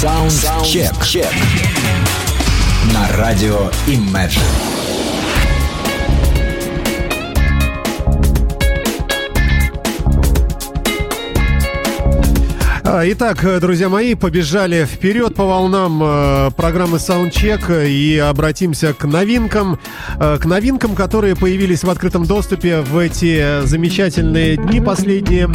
Саундчек. На радио Imagine. А, Итак, друзья мои, побежали вперед по волнам э, программы Soundcheck и обратимся к новинкам, э, к новинкам, которые появились в открытом доступе в эти замечательные дни последние.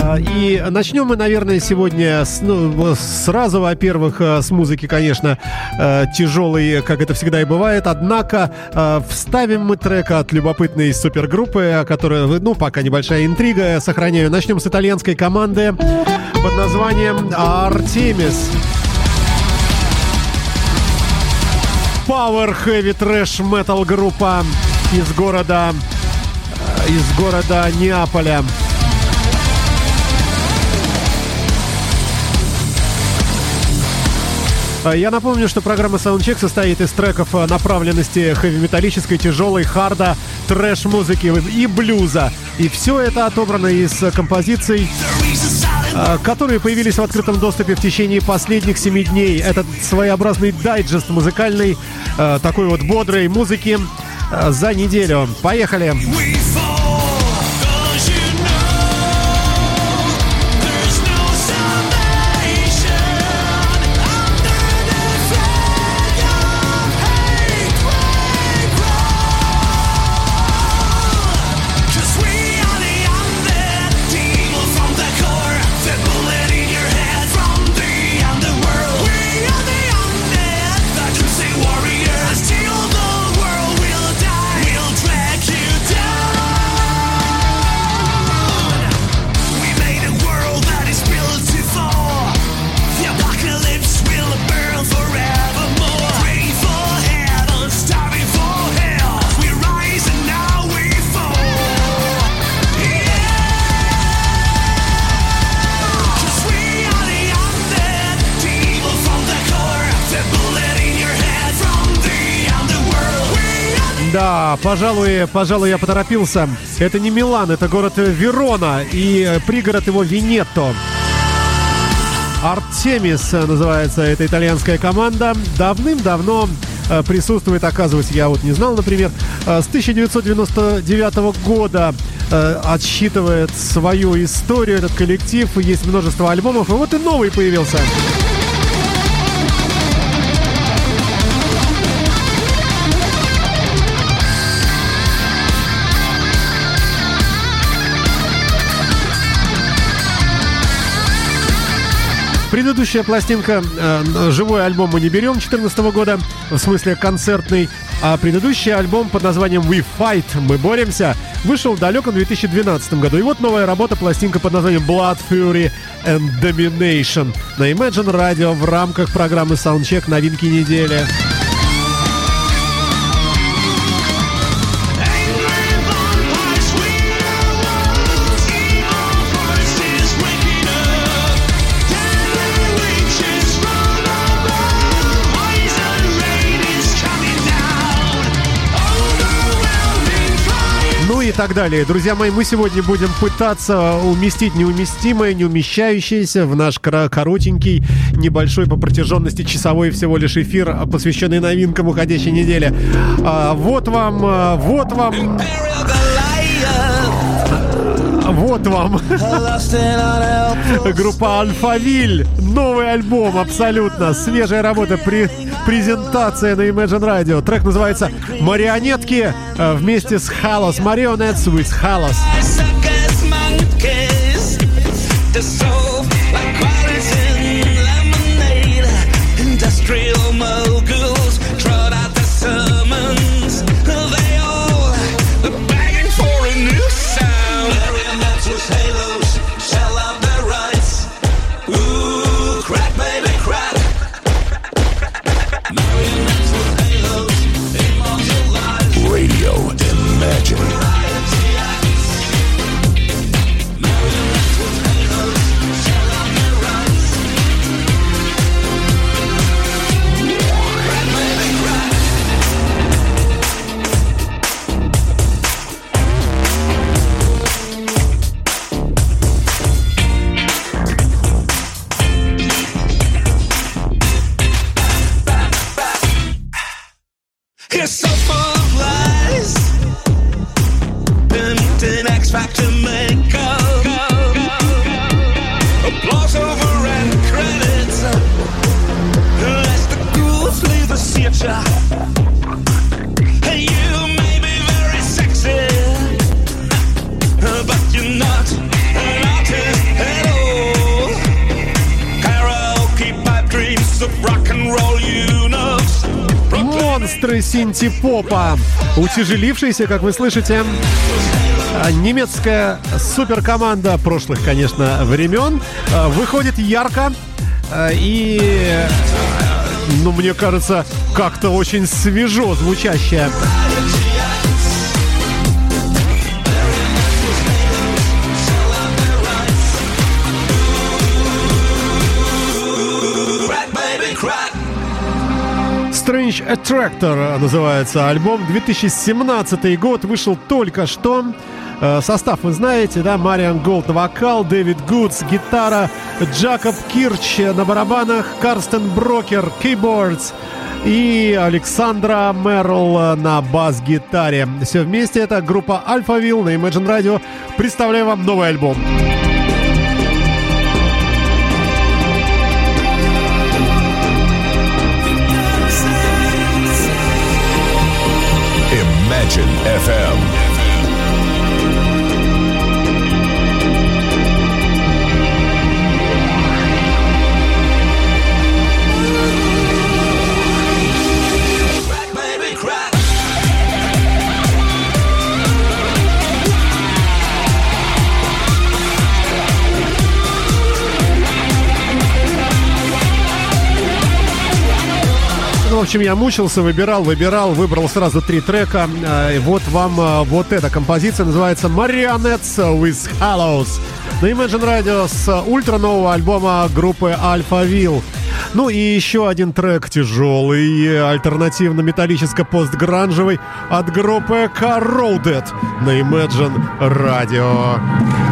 Э, И начнем мы, наверное, сегодня с, ну, сразу, во-первых, э, с музыки, конечно, э, тяжелой, как это всегда и бывает. Однако э, вставим мы трек от любопытной супергруппы, которая, ну, пока небольшая интрига, сохраняю. Начнем с итальянской команды под названием Артемис. Power Heavy Trash Metal группа из города из города Неаполя. Я напомню, что программа Soundcheck состоит из треков а, направленности хэви-металлической, тяжелой, харда, трэш-музыки и блюза. И все это отобрано из а, композиций, а, которые появились в открытом доступе в течение последних семи дней. Это своеобразный дайджест музыкальный, а, такой вот бодрой музыки а, за неделю. Поехали! We пожалуй, пожалуй, я поторопился. Это не Милан, это город Верона и э, пригород его Венетто. Артемис называется эта итальянская команда. Давным-давно э, присутствует, оказывается, я вот не знал, например, э, с 1999 года отсчитывает свою историю этот коллектив. Есть множество альбомов, и вот и новый появился. Предыдущая пластинка, э, живой альбом мы не берем 2014 года, в смысле концертный, а предыдущий альбом под названием We Fight, мы боремся, вышел в далеком 2012 году. И вот новая работа, пластинка под названием Blood, Fury and Domination на Imagine Radio в рамках программы Soundcheck новинки недели. И так далее. Друзья мои, мы сегодня будем пытаться уместить неуместимое, неумещающееся в наш коротенький, небольшой по протяженности часовой всего лишь эфир, посвященный новинкам уходящей недели. А, вот вам, а, вот вам, вот вам группа Альфавиль. Новый альбом, абсолютно. Свежая работа, при, презентация на Imagine Radio. Трек называется «Марионетки» вместе с Халос. Marionettes with Halos. Suckers, monkeys, Монстры синтепопа, утяжелившиеся, как вы слышите, а, немецкая суперкоманда прошлых, конечно, времен, а, выходит ярко а, и, ну, мне кажется, как-то очень свежо звучащая Strange Attractor называется альбом. 2017 год вышел только что. Э, Состав вы знаете, да? Мариан Голд на вокал, Дэвид Гудс, гитара, Джакоб Кирч на барабанах, Карстен Брокер, keyboards и Александра Мерл на бас-гитаре. Все вместе это группа Alphaville на Imagine Radio. Представляю вам новый альбом. Legion FM. В общем, я мучился, выбирал, выбирал, выбрал сразу три трека. А, И вот вам а, вот эта композиция называется Marionettes with Hollows. На Imagine Radio с ультра нового альбома группы Alphaville. Ну и еще один трек тяжелый, альтернативно-металлическо-постгранжевый от группы Corroded на Imagine Radio.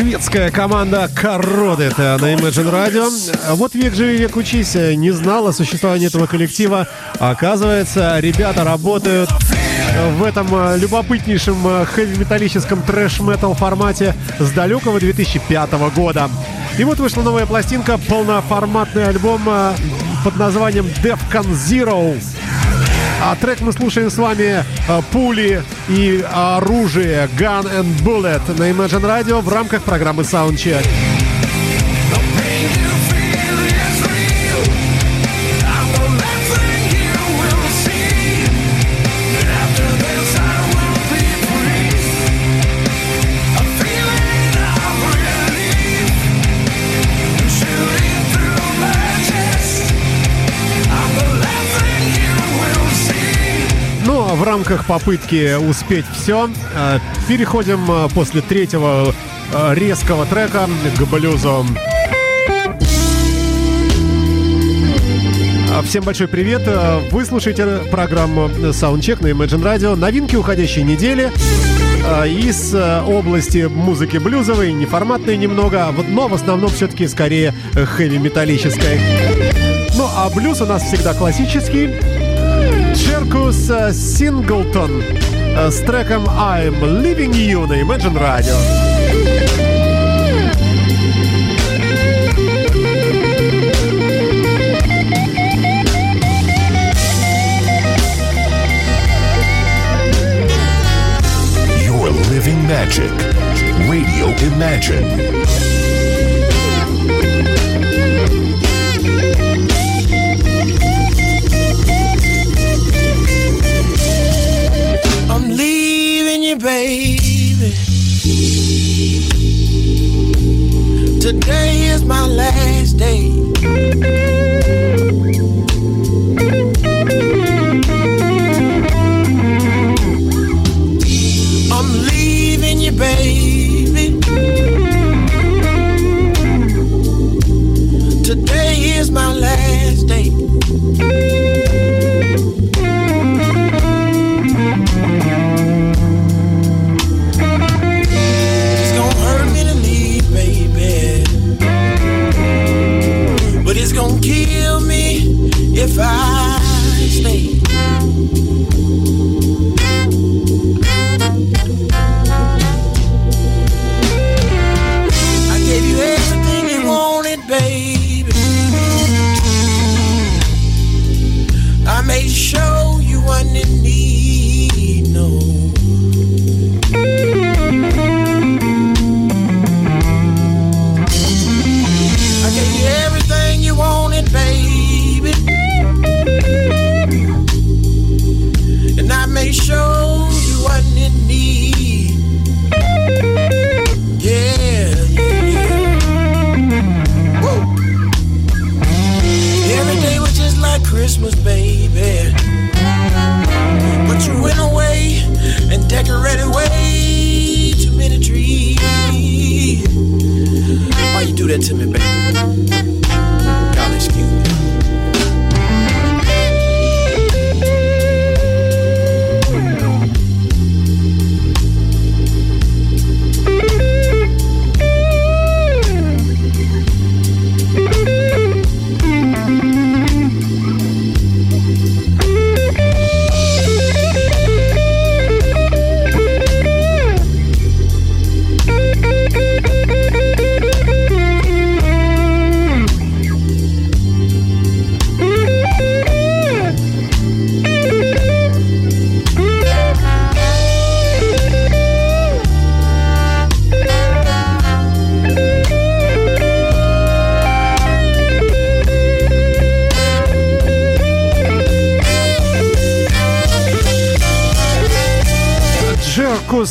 Шведская команда Corroded на Imagine Radio. Вот век живи, век учись. Не знал о существовании этого коллектива. Оказывается, ребята работают в этом э, любопытнейшем э, хэви-металлическом трэш-метал формате с далекого 2005 года. И вот вышла новая пластинка, полноформатный альбом э, под названием Defcon Zero. А трек мы слушаем с вами э, «Пули и оружие» Gun and Bullet на Imagine Radio в рамках программы Soundcheck. В рамках попытки успеть все, э, переходим э, после третьего э, резкого трека к блюзу. А, Всем большой привет. Вы слушаете программу Soundcheck на Imagine Radio. Новинки уходящей недели из области музыки блюзовой, неформатной немного, а но в основном все-таки скорее хэви-металлической. Ну, а блюз у нас всегда классический. Джеркус а, Синглтон а, с треком I'm Leaving You на Imagine Radio. You're living magic. Radio Imagine. my life.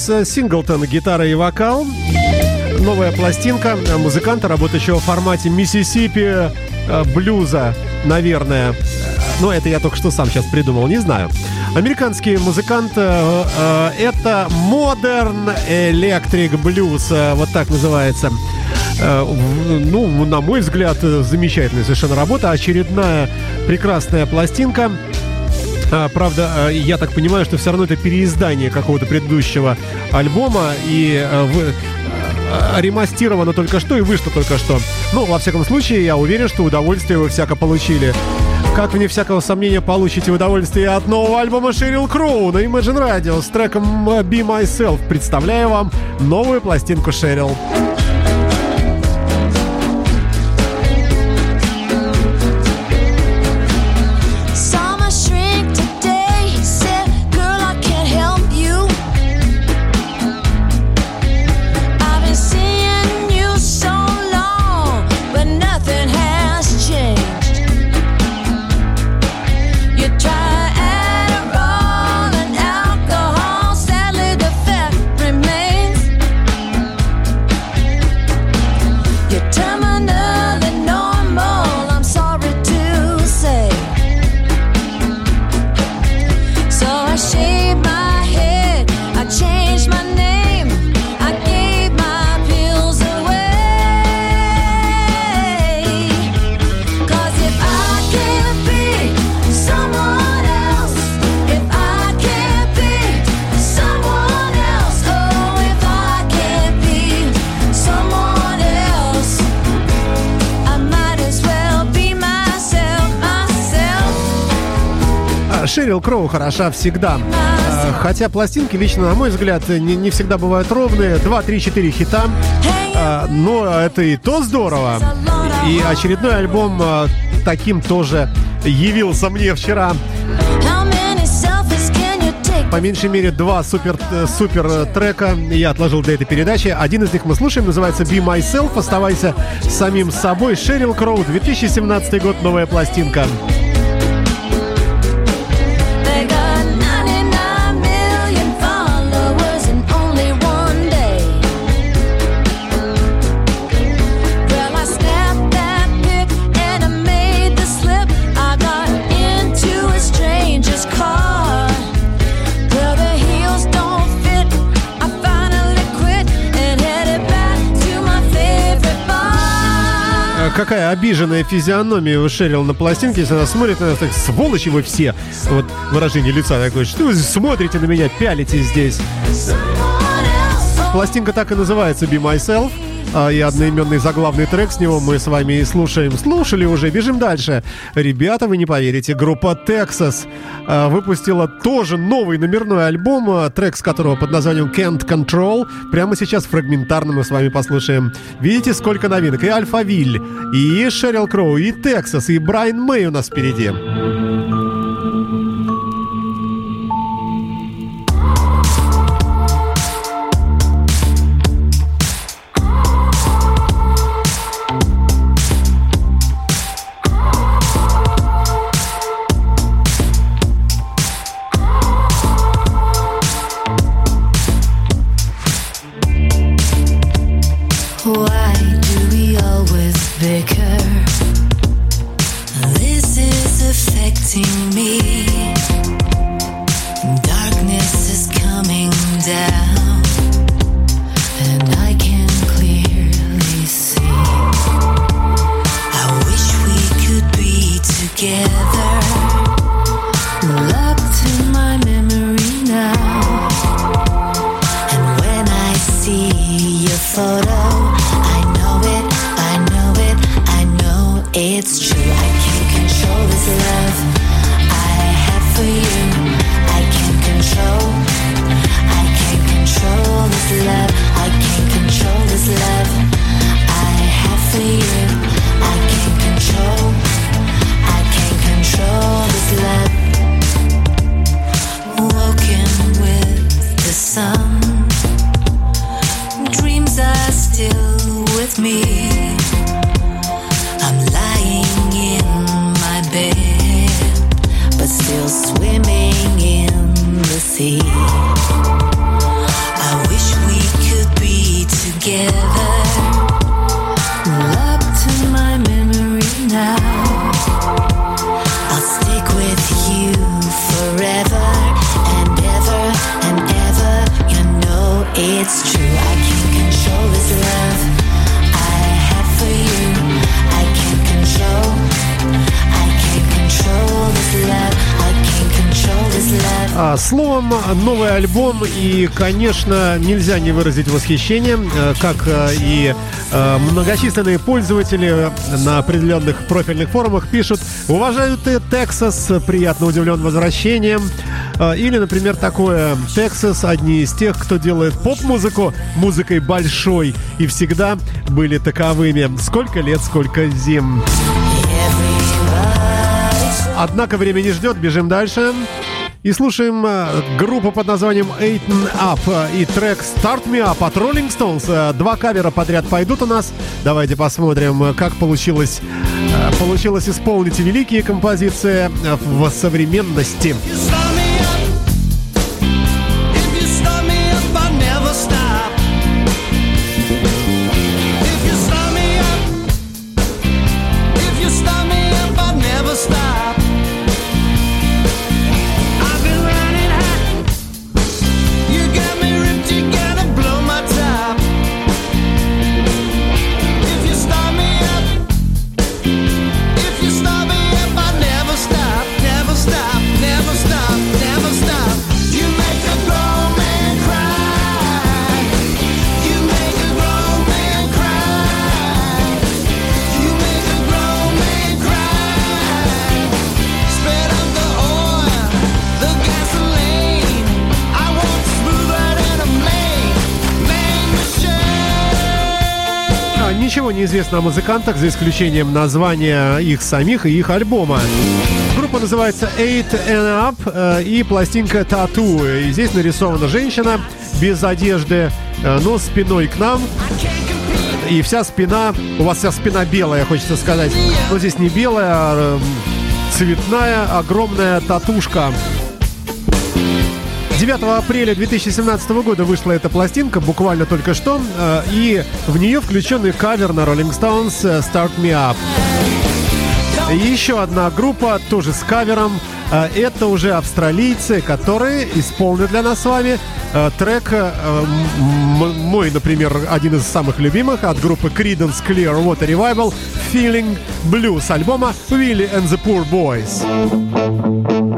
Синглтон, гитара и вокал. Новая пластинка э, музыканта, работающего в формате Миссисипи э, блюза, наверное. Э, Ну, это я только что сам сейчас придумал, не знаю. Американский музыкант, э, э, это Modern Electric Blues, вот так называется. Э, Ну, на мой взгляд, э, замечательная совершенно работа. Очередная прекрасная пластинка. А, правда, э, я так понимаю, что все равно это переиздание какого-то предыдущего альбома и э, вы- э, ремастировано только что и вышло только что. Ну, во всяком случае, я уверен, что удовольствие вы всяко получили. Как, вне всякого сомнения, получите удовольствие от нового альбома Шерил Кроу на Imagine Radio с треком Be Myself. Представляю вам новую пластинку Шерил. Кроу хороша всегда. Э, Хотя пластинки, лично на мой взгляд, не, не всегда бывают ровные. 2, 3, 4 хита. Э, Но это и то здорово. И очередной альбом э, таким тоже явился мне вчера. По меньшей мере два супер, э, супер э, трека я отложил для этой передачи. Один из них мы слушаем, называется Be Myself. Оставайся самим собой. Шерил Кроу, 2017 год, новая пластинка. They Какая обиженная физиономия у Шерил на пластинке, если она смотрит на нас так, сволочи вы все. Вот выражение лица такое, что вы смотрите на меня, пялите здесь. Пластинка так и называется Be Myself. А, И одноименный заглавный трек с него мы с вами и слушаем. Слушали уже, бежим дальше. Ребята, вы не поверите, группа Texas а, выпустила тоже новый номерной альбом, а, трек с которого под названием Can't Control. Прямо сейчас фрагментарно мы с вами послушаем. Видите, сколько новинок? И Альфавиль, и Шерил Кроу, и Texas, и Брайан Мэй у нас впереди. Новый альбом и, конечно, нельзя не выразить восхищение, э, как э, и э, многочисленные пользователи на определенных профильных форумах пишут «Уважаю ты, Тексас, приятно удивлен возвращением». Или, например, такое «Тексас – одни из тех, кто делает поп-музыку музыкой большой и всегда были таковыми. Сколько лет, сколько зим». Однако время не ждет, бежим дальше. И слушаем э, группу под названием Eaten Up э, и трек Start Me Up от Rolling Stones. Э, Два кавера подряд пойдут у нас. Давайте посмотрим, как получилось, получилось исполнить великие композиции в современности. Ничего не известно о музыкантах, за исключением названия их самих и их альбома. Группа называется Eight and Up э, и пластинка Tattoo. И здесь нарисована женщина без одежды, э, но спиной к нам. И вся спина, у вас вся спина белая, хочется сказать. Но здесь не белая, а э, цветная, огромная татушка. 9 апреля 2017 года вышла эта пластинка, буквально только что, э, и в нее включенный кавер на Rolling Stones э, «Start Me Up». Еще одна группа, тоже с кавером. Э, Это уже австралийцы, которые исполнят для нас с вами трек, мой, например, один из самых любимых от группы Creedence Clearwater Revival «Feeling Blue» с альбома «Willie and the Poor Boys».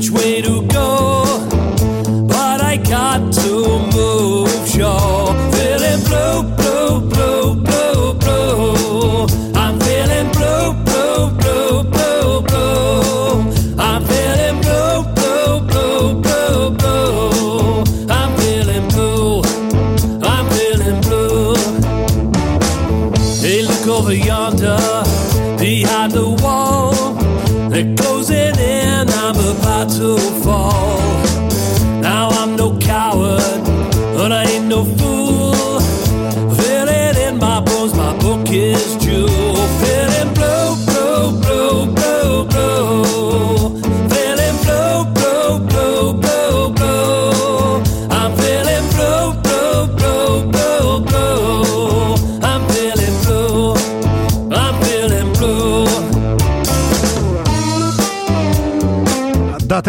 Which way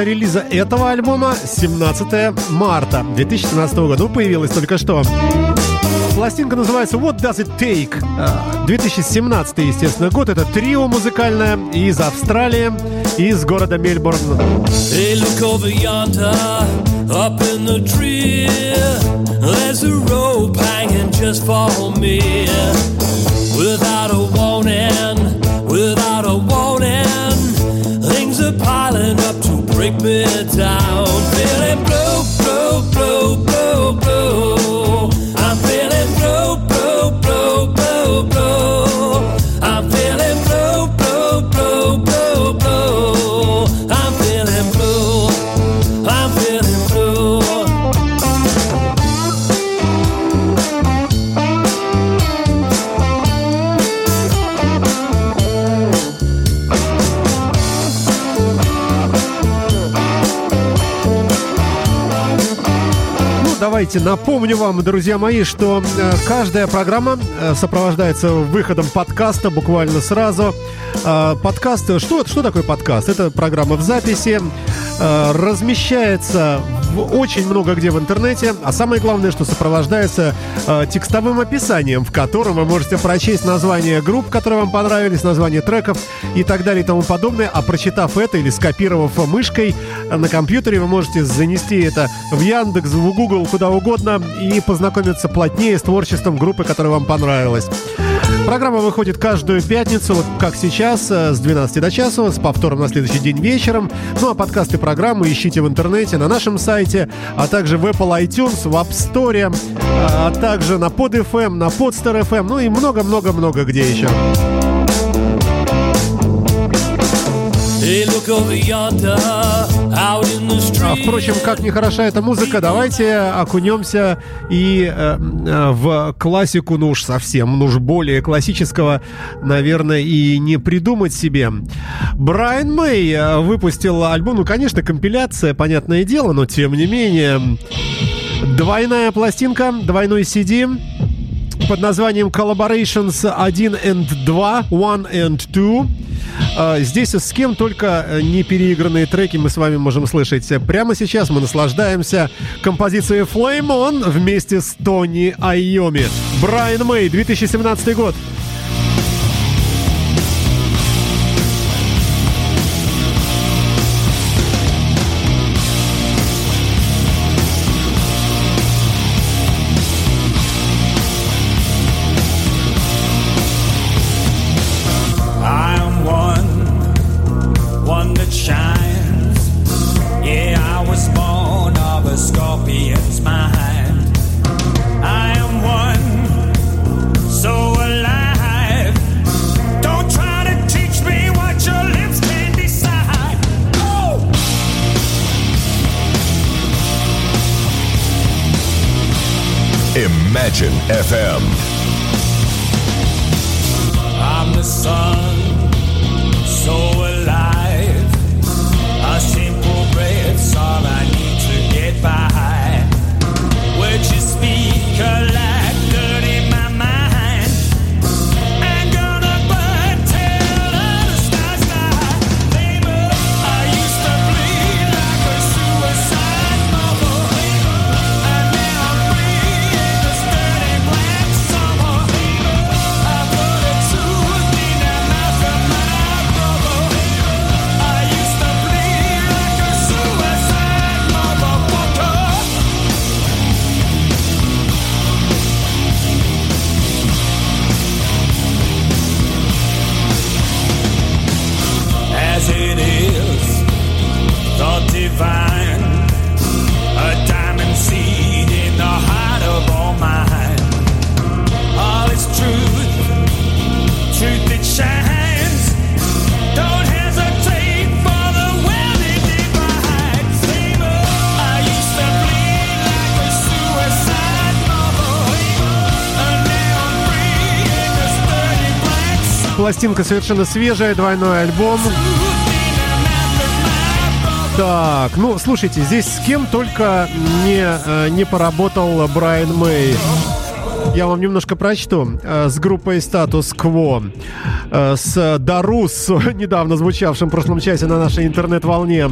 Дата релиза этого альбома 17 марта 2017 года. Ну, появилась только что. Пластинка называется What Does It Take? А, 2017, естественно, год. Это трио музыкальное из Австралии, из города Мельбурн. Up in the tree. There's a rope hanging just for me. Without a warning, without a warning, things are piling up break me down. Feeling blue, blue, blue, blue, blue. Давайте напомню вам, друзья мои, что э, каждая программа э, сопровождается выходом подкаста буквально сразу. Э, подкаст, что, что такое подкаст? Это программа в записи, размещается очень много где в интернете, а самое главное, что сопровождается э, текстовым описанием, в котором вы можете прочесть название групп, которые вам понравились, название треков и так далее и тому подобное. А прочитав это или скопировав мышкой э, на компьютере, вы можете занести это в Яндекс, в Google, куда угодно и познакомиться плотнее с творчеством группы, которая вам понравилась. Программа выходит каждую пятницу, вот как сейчас, э, с 12 до часу, с повтором на следующий день вечером. Ну а подкасты программы ищите в интернете, на нашем сайте, а также в Apple iTunes, в App Store, а также на PodFM, на Podstar FM, ну и много-много-много где еще. Hey, look over yonder, А. Впрочем, как не хороша эта музыка, давайте окунемся и э, э, в классику, ну уж совсем, ну уж более классического, наверное, и не придумать себе. Брайан Мэй э, выпустил альбом, ну, конечно, компиляция, понятное дело, но тем не менее. Двойная пластинка, двойной CD под названием Collaborations 1 and 2, One and Two. А, Здесь с кем только э, не переигранные треки мы с вами можем слышать. Прямо сейчас мы наслаждаемся композицией Flame On вместе с Тони Айоми. Брайан Мэй, 2017 год. Пластинка совершенно свежая, двойной альбом. Так, ну, слушайте, здесь с кем только не, э, не поработал Брайан Мэй. Я вам немножко прочту. Э, С группой Status Quo. Э, С Дарус, недавно звучавшим в прошлом часе на нашей интернет-волне.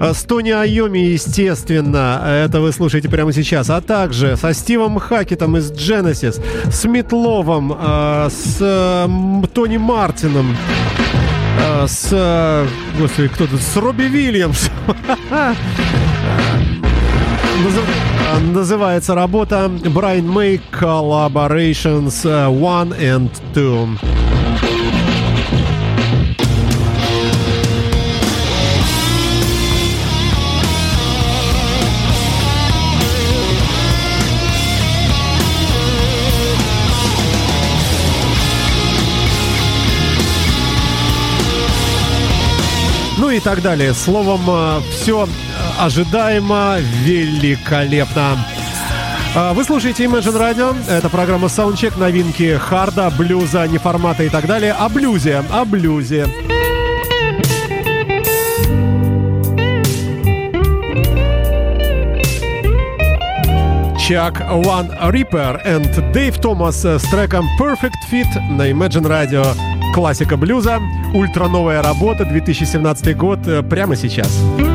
Э, С Тони Айоми, естественно. Это вы слушаете прямо сейчас. А также со Стивом Хакетом из Genesis. С Митловым. э, С Тони Мартином. С... Господи, кто тут? С Робби Вильямс. Назыв- э, Называется работа Brian May Collaborations э, One and Two. Так далее. Словом, все ожидаемо, великолепно. А, Вы слушаете Imagine Radio. Это программа Soundcheck, новинки харда, блюза, неформата и так далее. О блюзе, о блюзе. Chuck One Ripper and Dave Thomas с треком Perfect Fit на Imagine Radio. Классика блюза, ультра новая работа, 2017 год, э, прямо сейчас. Oh,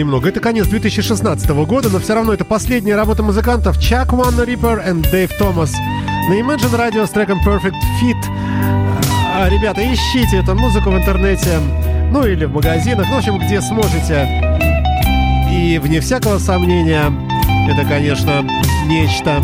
немного. Это конец 2016 года, но все равно это последняя работа музыкантов Chuck One Ripper и Дэйв Томас на Imagine Radio с треком Perfect Fit. А, Ребята, ищите эту музыку в интернете. ну или в магазинах, ну, в общем, где сможете. И вне всякого сомнения, это, конечно, нечто.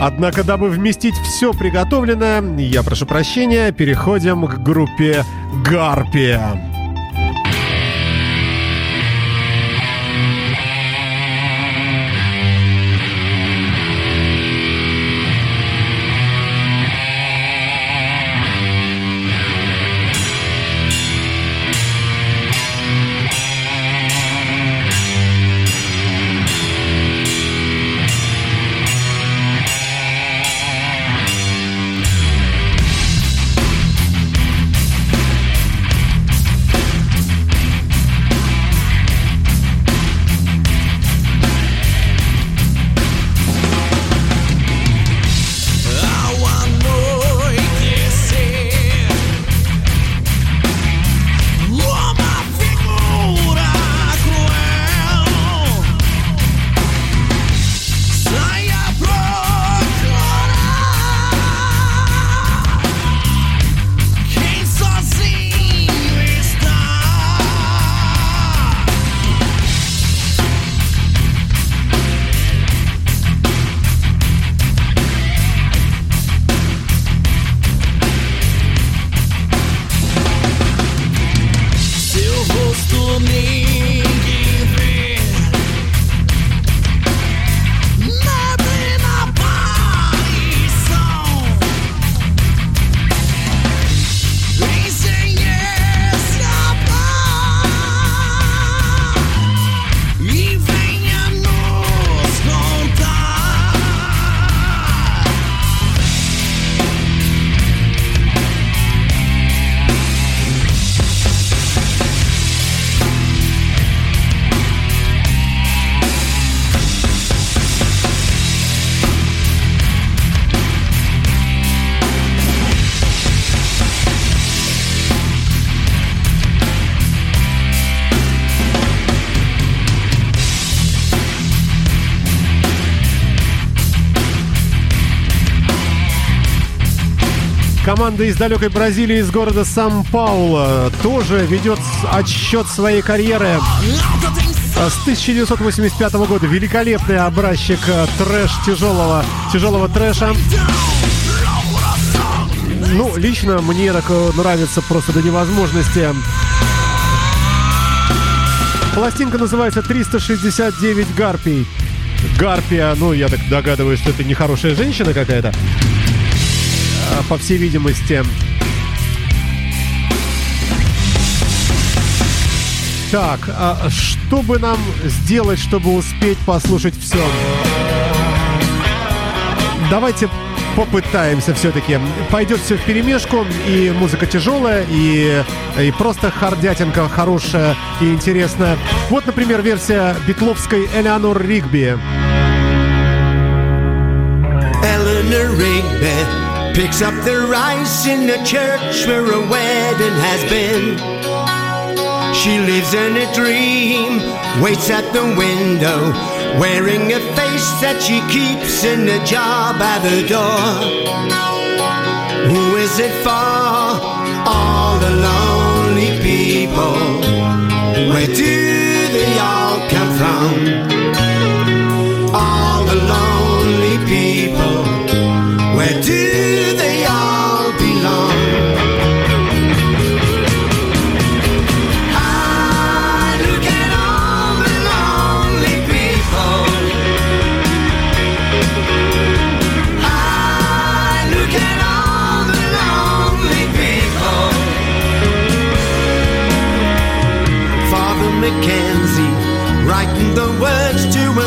Однако, дабы вместить все приготовленное, я прошу прощения, переходим к группе «Гарпия». Команда из далекой Бразилии, из города Сан-Пауло, тоже ведет отсчет своей карьеры. С 1985 года великолепный образчик э, трэш тяжелого, тяжелого трэша. Ну, лично мне так э, нравится просто до невозможности. Пластинка называется 369 гарпий. Гарпия, ну, я так догадываюсь, что это нехорошая женщина какая-то. А, По всей видимости. Так, а что бы нам сделать, чтобы успеть послушать все? Давайте попытаемся все-таки. Пойдет все в перемешку, и музыка тяжелая, и, и просто хардятинка хорошая и интересная. Вот, например, версия битловской Элеонор Ригби. Eleanor Rigby picks up the rice in the church where a wedding has been. She lives in a dream, waits at the window, wearing a face that she keeps in a jar by the door. Who is it for? All the lonely people. Where do they all come from?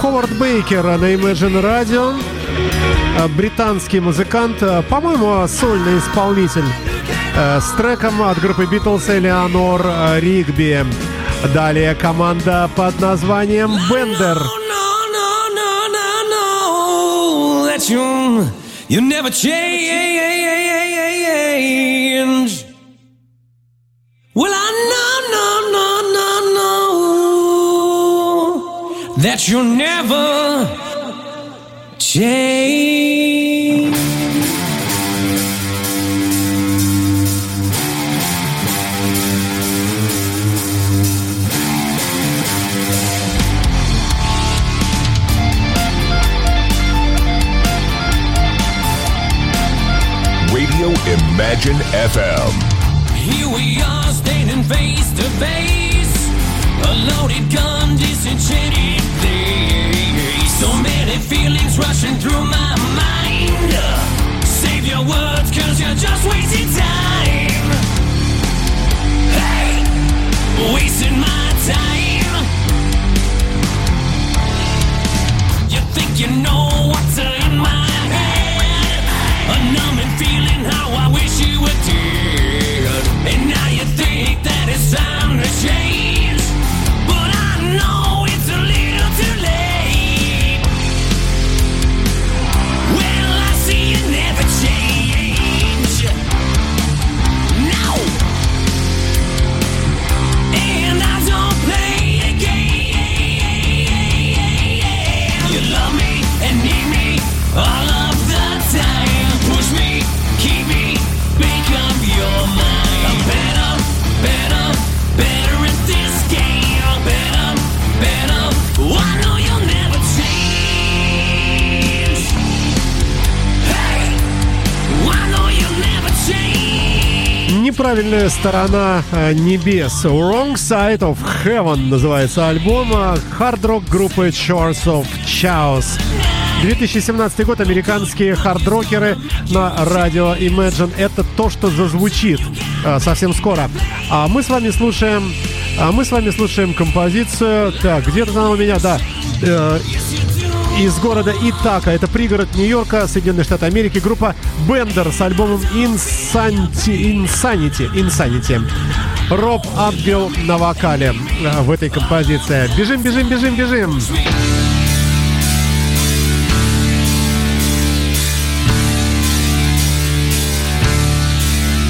Ховард Бейкер на Imagine Radio. А, Британский музыкант, а, по-моему, сольный исполнитель. а, С треком от группы Битлз Элеонор а, Ригби. Далее команда под названием Бендер. You never change. That you never change. Radio Imagine FM. Here we are standing face to face. A loaded gun, disenchanted. So many feelings rushing through my mind. Save your words, cause you're just wasting time. Hey, wasting my time. You think you know what's in my head? A change. Неправильная сторона э, небес. Wrong Side of Heaven называется альбом э, хард-рок группы Shores of Chaos. 2017 год, американские хард-рокеры на радио Imagine. Это то, что зазвучит э, совсем скоро. А мы с вами слушаем, а мы с вами слушаем композицию. Так, где-то она у меня, да. Из города Итака. Это пригород Нью-Йорка, Соединенные Штаты Америки. Группа Бендер с альбомом Insanity. Insanity. Insanity. Роб Абгел на вокале э, в этой композиции. Бежим, бежим, бежим, бежим.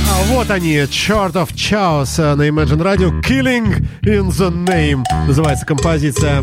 А Вот они, Chart of Chaos э, на Imagine Radio. Killing in the Name называется композиция.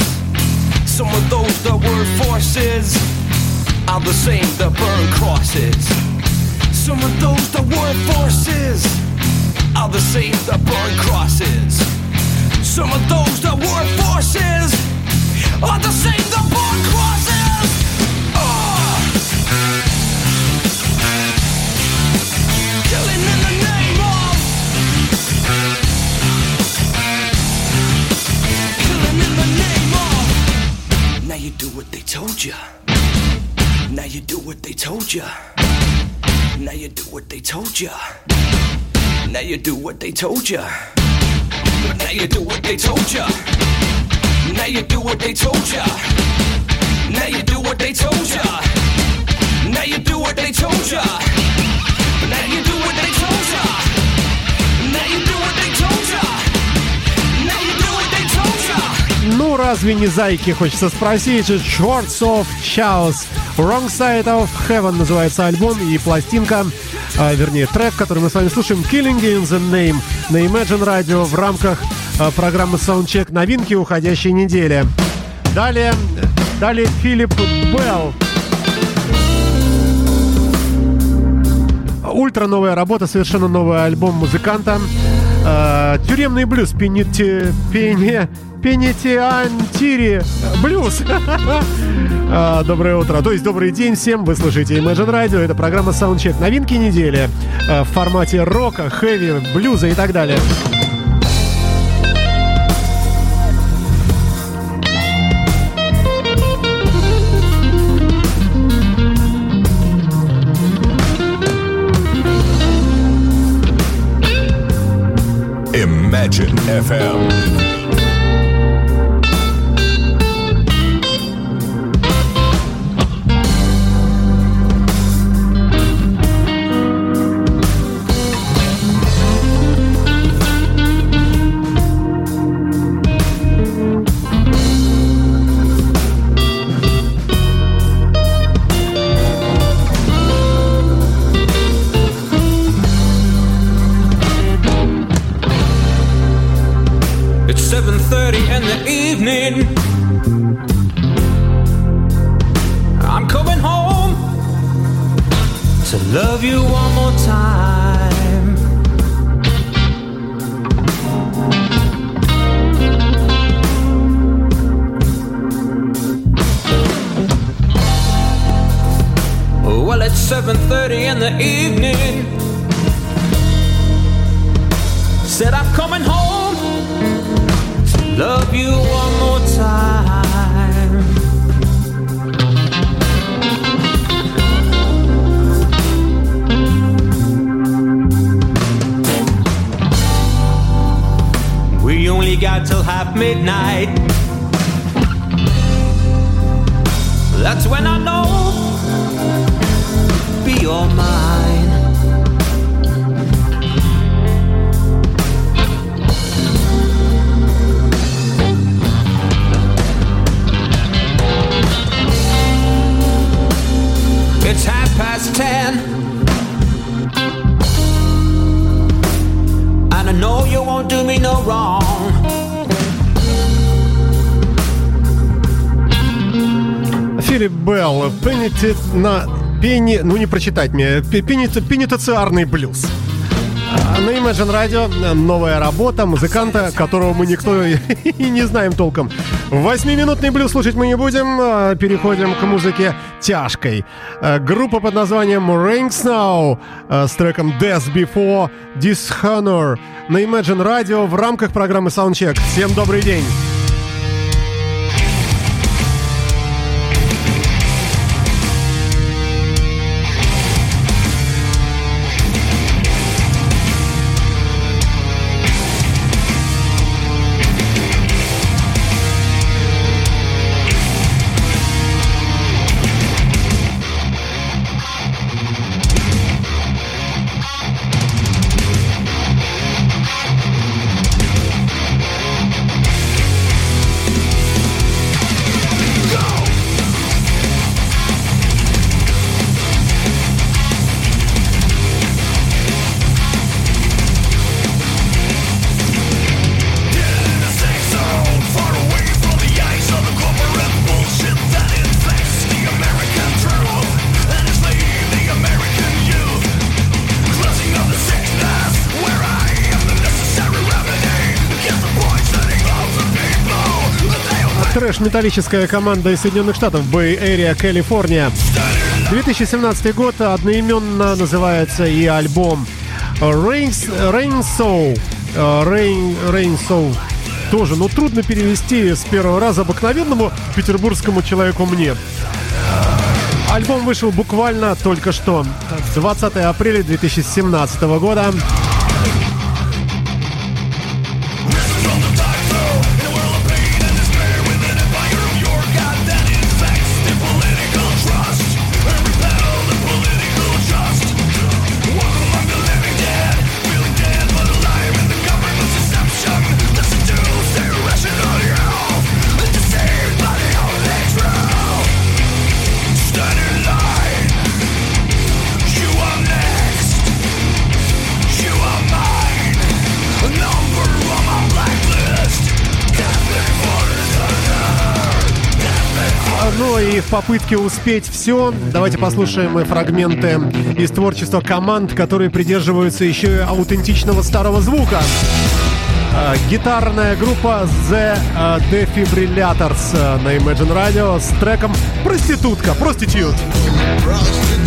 are the same that burn crosses. Some of those that work forces are the same that burn crosses. Some of those that work forces are the same that burn crosses. Told you Now you do what they told you Now you do what they told you Now you do what they told you Now you do what they told you Now you do what they told you Now you do what they told you Now you do what they told ya. Now you do what they told ya. Now you do what they told ya. Ну, разве не зайки, хочется спросить. Of Chaos. Wrong Side of Heaven называется альбом и пластинка, а, вернее, трек, который мы с вами слушаем, Killing in the Name на Imagine Radio в рамках а, программы Soundcheck новинки уходящей недели. Далее Далее Филипп Белл. Ультра новая работа, совершенно новый альбом музыканта. Э, Тюремный блюз, пенити, пене, пенитиантири блюз. А, Доброе утро, то есть добрый день всем. Вы слушаете Imagine Radio. Это программа Soundcheck. Новинки недели э, в формате рока, хэви, блюза и так далее. Imagine FM. На пени, ну не прочитать мне, Пе- пенити- пенитенциарный блюз. А, На Imagine Radio новая работа музыканта, которого мы никто и не знаем толком. Восьмиминутный блюз слушать мы не будем. а, Переходим к музыке тяжкой. А, Группа под названием Rain Snow а, с треком Death Before Dishonor на Imagine Radio в рамках программы Soundcheck. Всем добрый день! Трэш-металлическая команда из Соединенных Штатов Bay Area, Калифорния. 2017 год одноименно называется и альбом Rain, Rain Soul. Э, Rain, Rain Soul тоже, но трудно перевести с первого раза обыкновенному петербургскому человеку мне. Альбом вышел буквально только что, 20 апреля 2017 года. Попытке успеть все, давайте послушаем фрагменты из творчества команд, которые придерживаются еще и аутентичного старого звука. А, Гитарная группа The а, Defibrillators а, на Imagine Radio с треком «Проститутка», «Проститют». prostitute.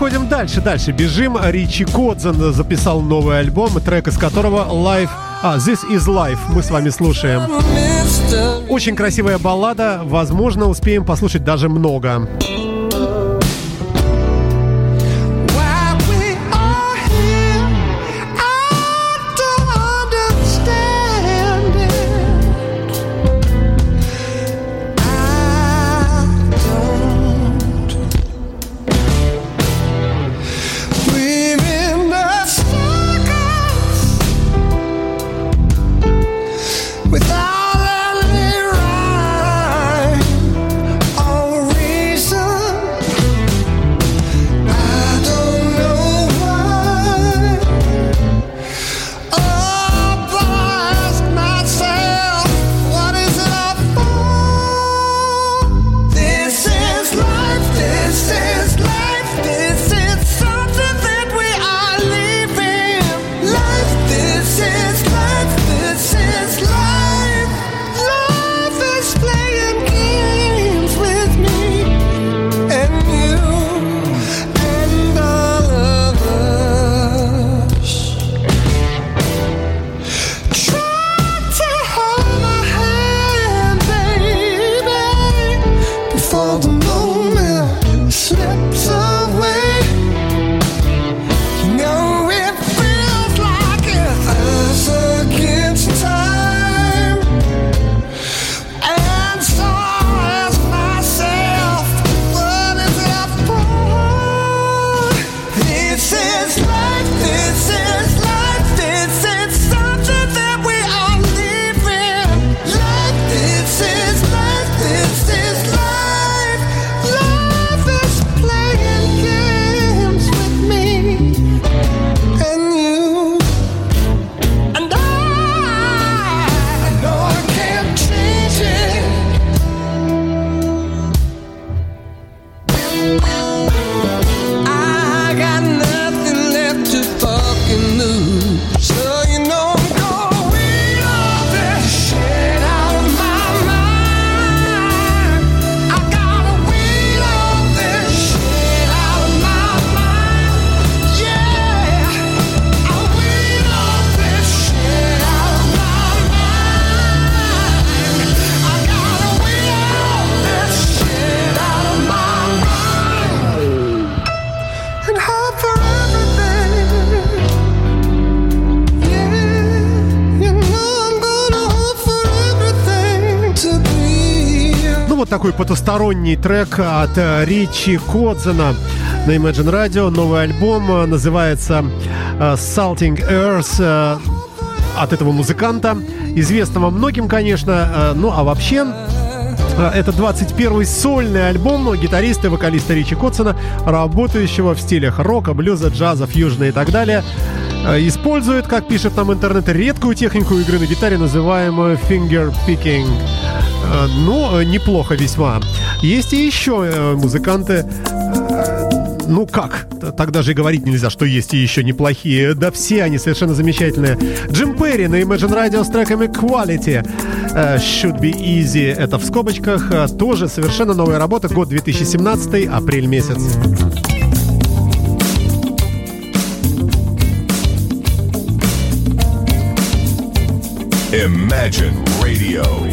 Переходим дальше, дальше. Бежим. Ричи Кодзен записал новый альбом, трек из которого Life... А, This is Life. Мы с вами слушаем. Очень красивая баллада. Возможно, успеем послушать даже много. Why такой потусторонний трек от э, Ричи Кодзена на Imagine Radio. Новый альбом э, называется э, Salting Earth от этого музыканта, известного многим, конечно. Ну, а вообще, это 21-й сольный альбом гитариста и вокалиста Ричи Котсона, работающего в стилях рока, блюза, джаза, фьюжна и так далее. Использует, как пишет нам интернет, редкую технику игры на гитаре, называемую finger picking. Ну, неплохо весьма. Есть и еще э, музыканты, ну как, так даже и говорить нельзя, что есть и еще неплохие. Да все они совершенно замечательные. Джим Перри на Imagine Radio с треками Quality. Should be easy. Это в скобочках. Тоже совершенно новая работа. Год 2017, апрель месяц. Imagine Radio.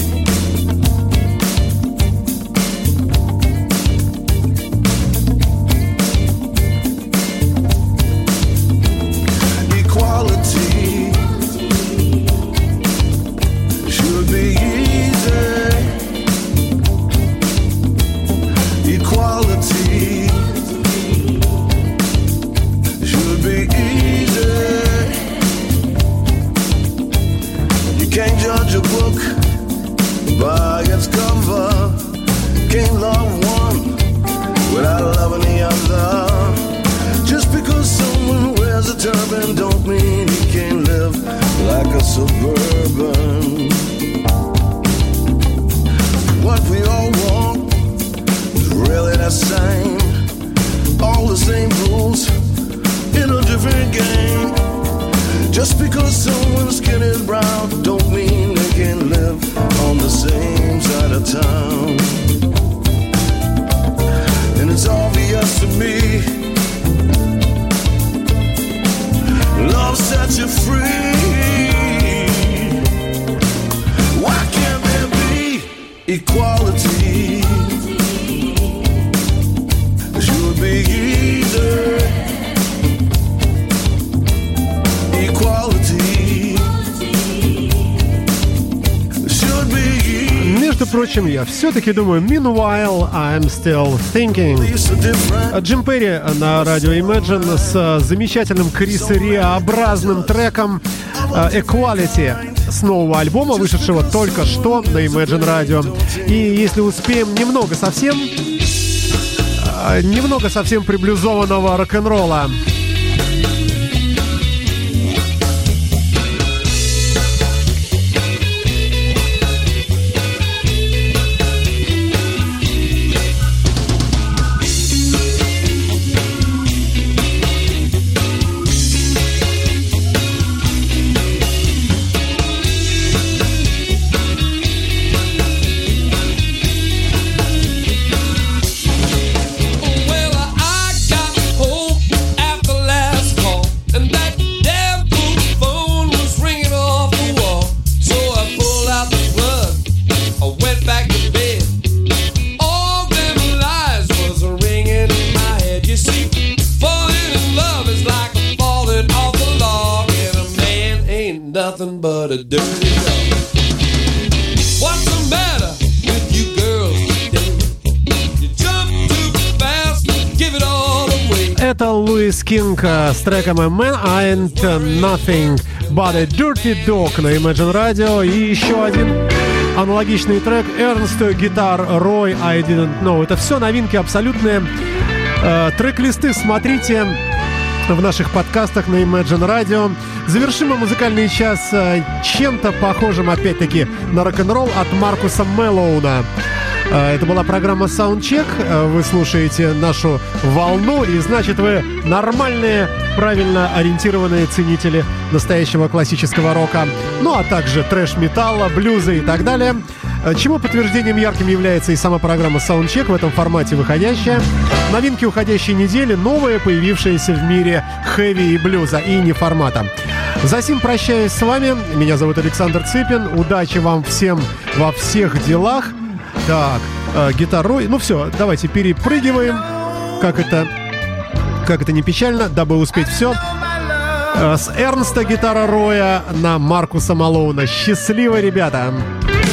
Все-таки думаю, meanwhile, I'm still thinking. Different. Джим Перри на радио Imagine с э, замечательным Крис Риа-образным треком э, Equality с нового альбома, вышедшего только что на Imagine Radio. И если успеем, немного совсем, э, немного совсем приблизованного рок-н-ролла. С треком A Man Ain't Nothing But a Dirty Dog на Imagine Radio. И еще один аналогичный трек Ernst Guitar Roy I Didn't Know. Это все новинки абсолютные. Э, трек-листы смотрите в наших подкастах на Imagine Radio. Завершим мы музыкальный час э, чем-то похожим, опять-таки, на рок-н-ролл от Маркуса Меллоуна. Э, Это была программа Soundcheck. Э, Вы слушаете нашу волну, и значит вы нормальные, правильно ориентированные ценители настоящего классического рока. Ну а также трэш-металла, блюза и так далее. Э, Чему подтверждением ярким является и сама программа Soundcheck в этом формате выходящая. Новинки уходящей недели, новые, появившиеся в мире хэви и блюза, и не формата. За сим прощаюсь с вами. Меня зовут Александр Цыпин. Удачи вам всем во всех делах. Так, э, гитарой. Ну все, давайте перепрыгиваем. Как это, как это не печально, дабы успеть все. Э, С Эрнста гитара Роя на Маркуса Малоуна. Счастливо, ребята! Oh,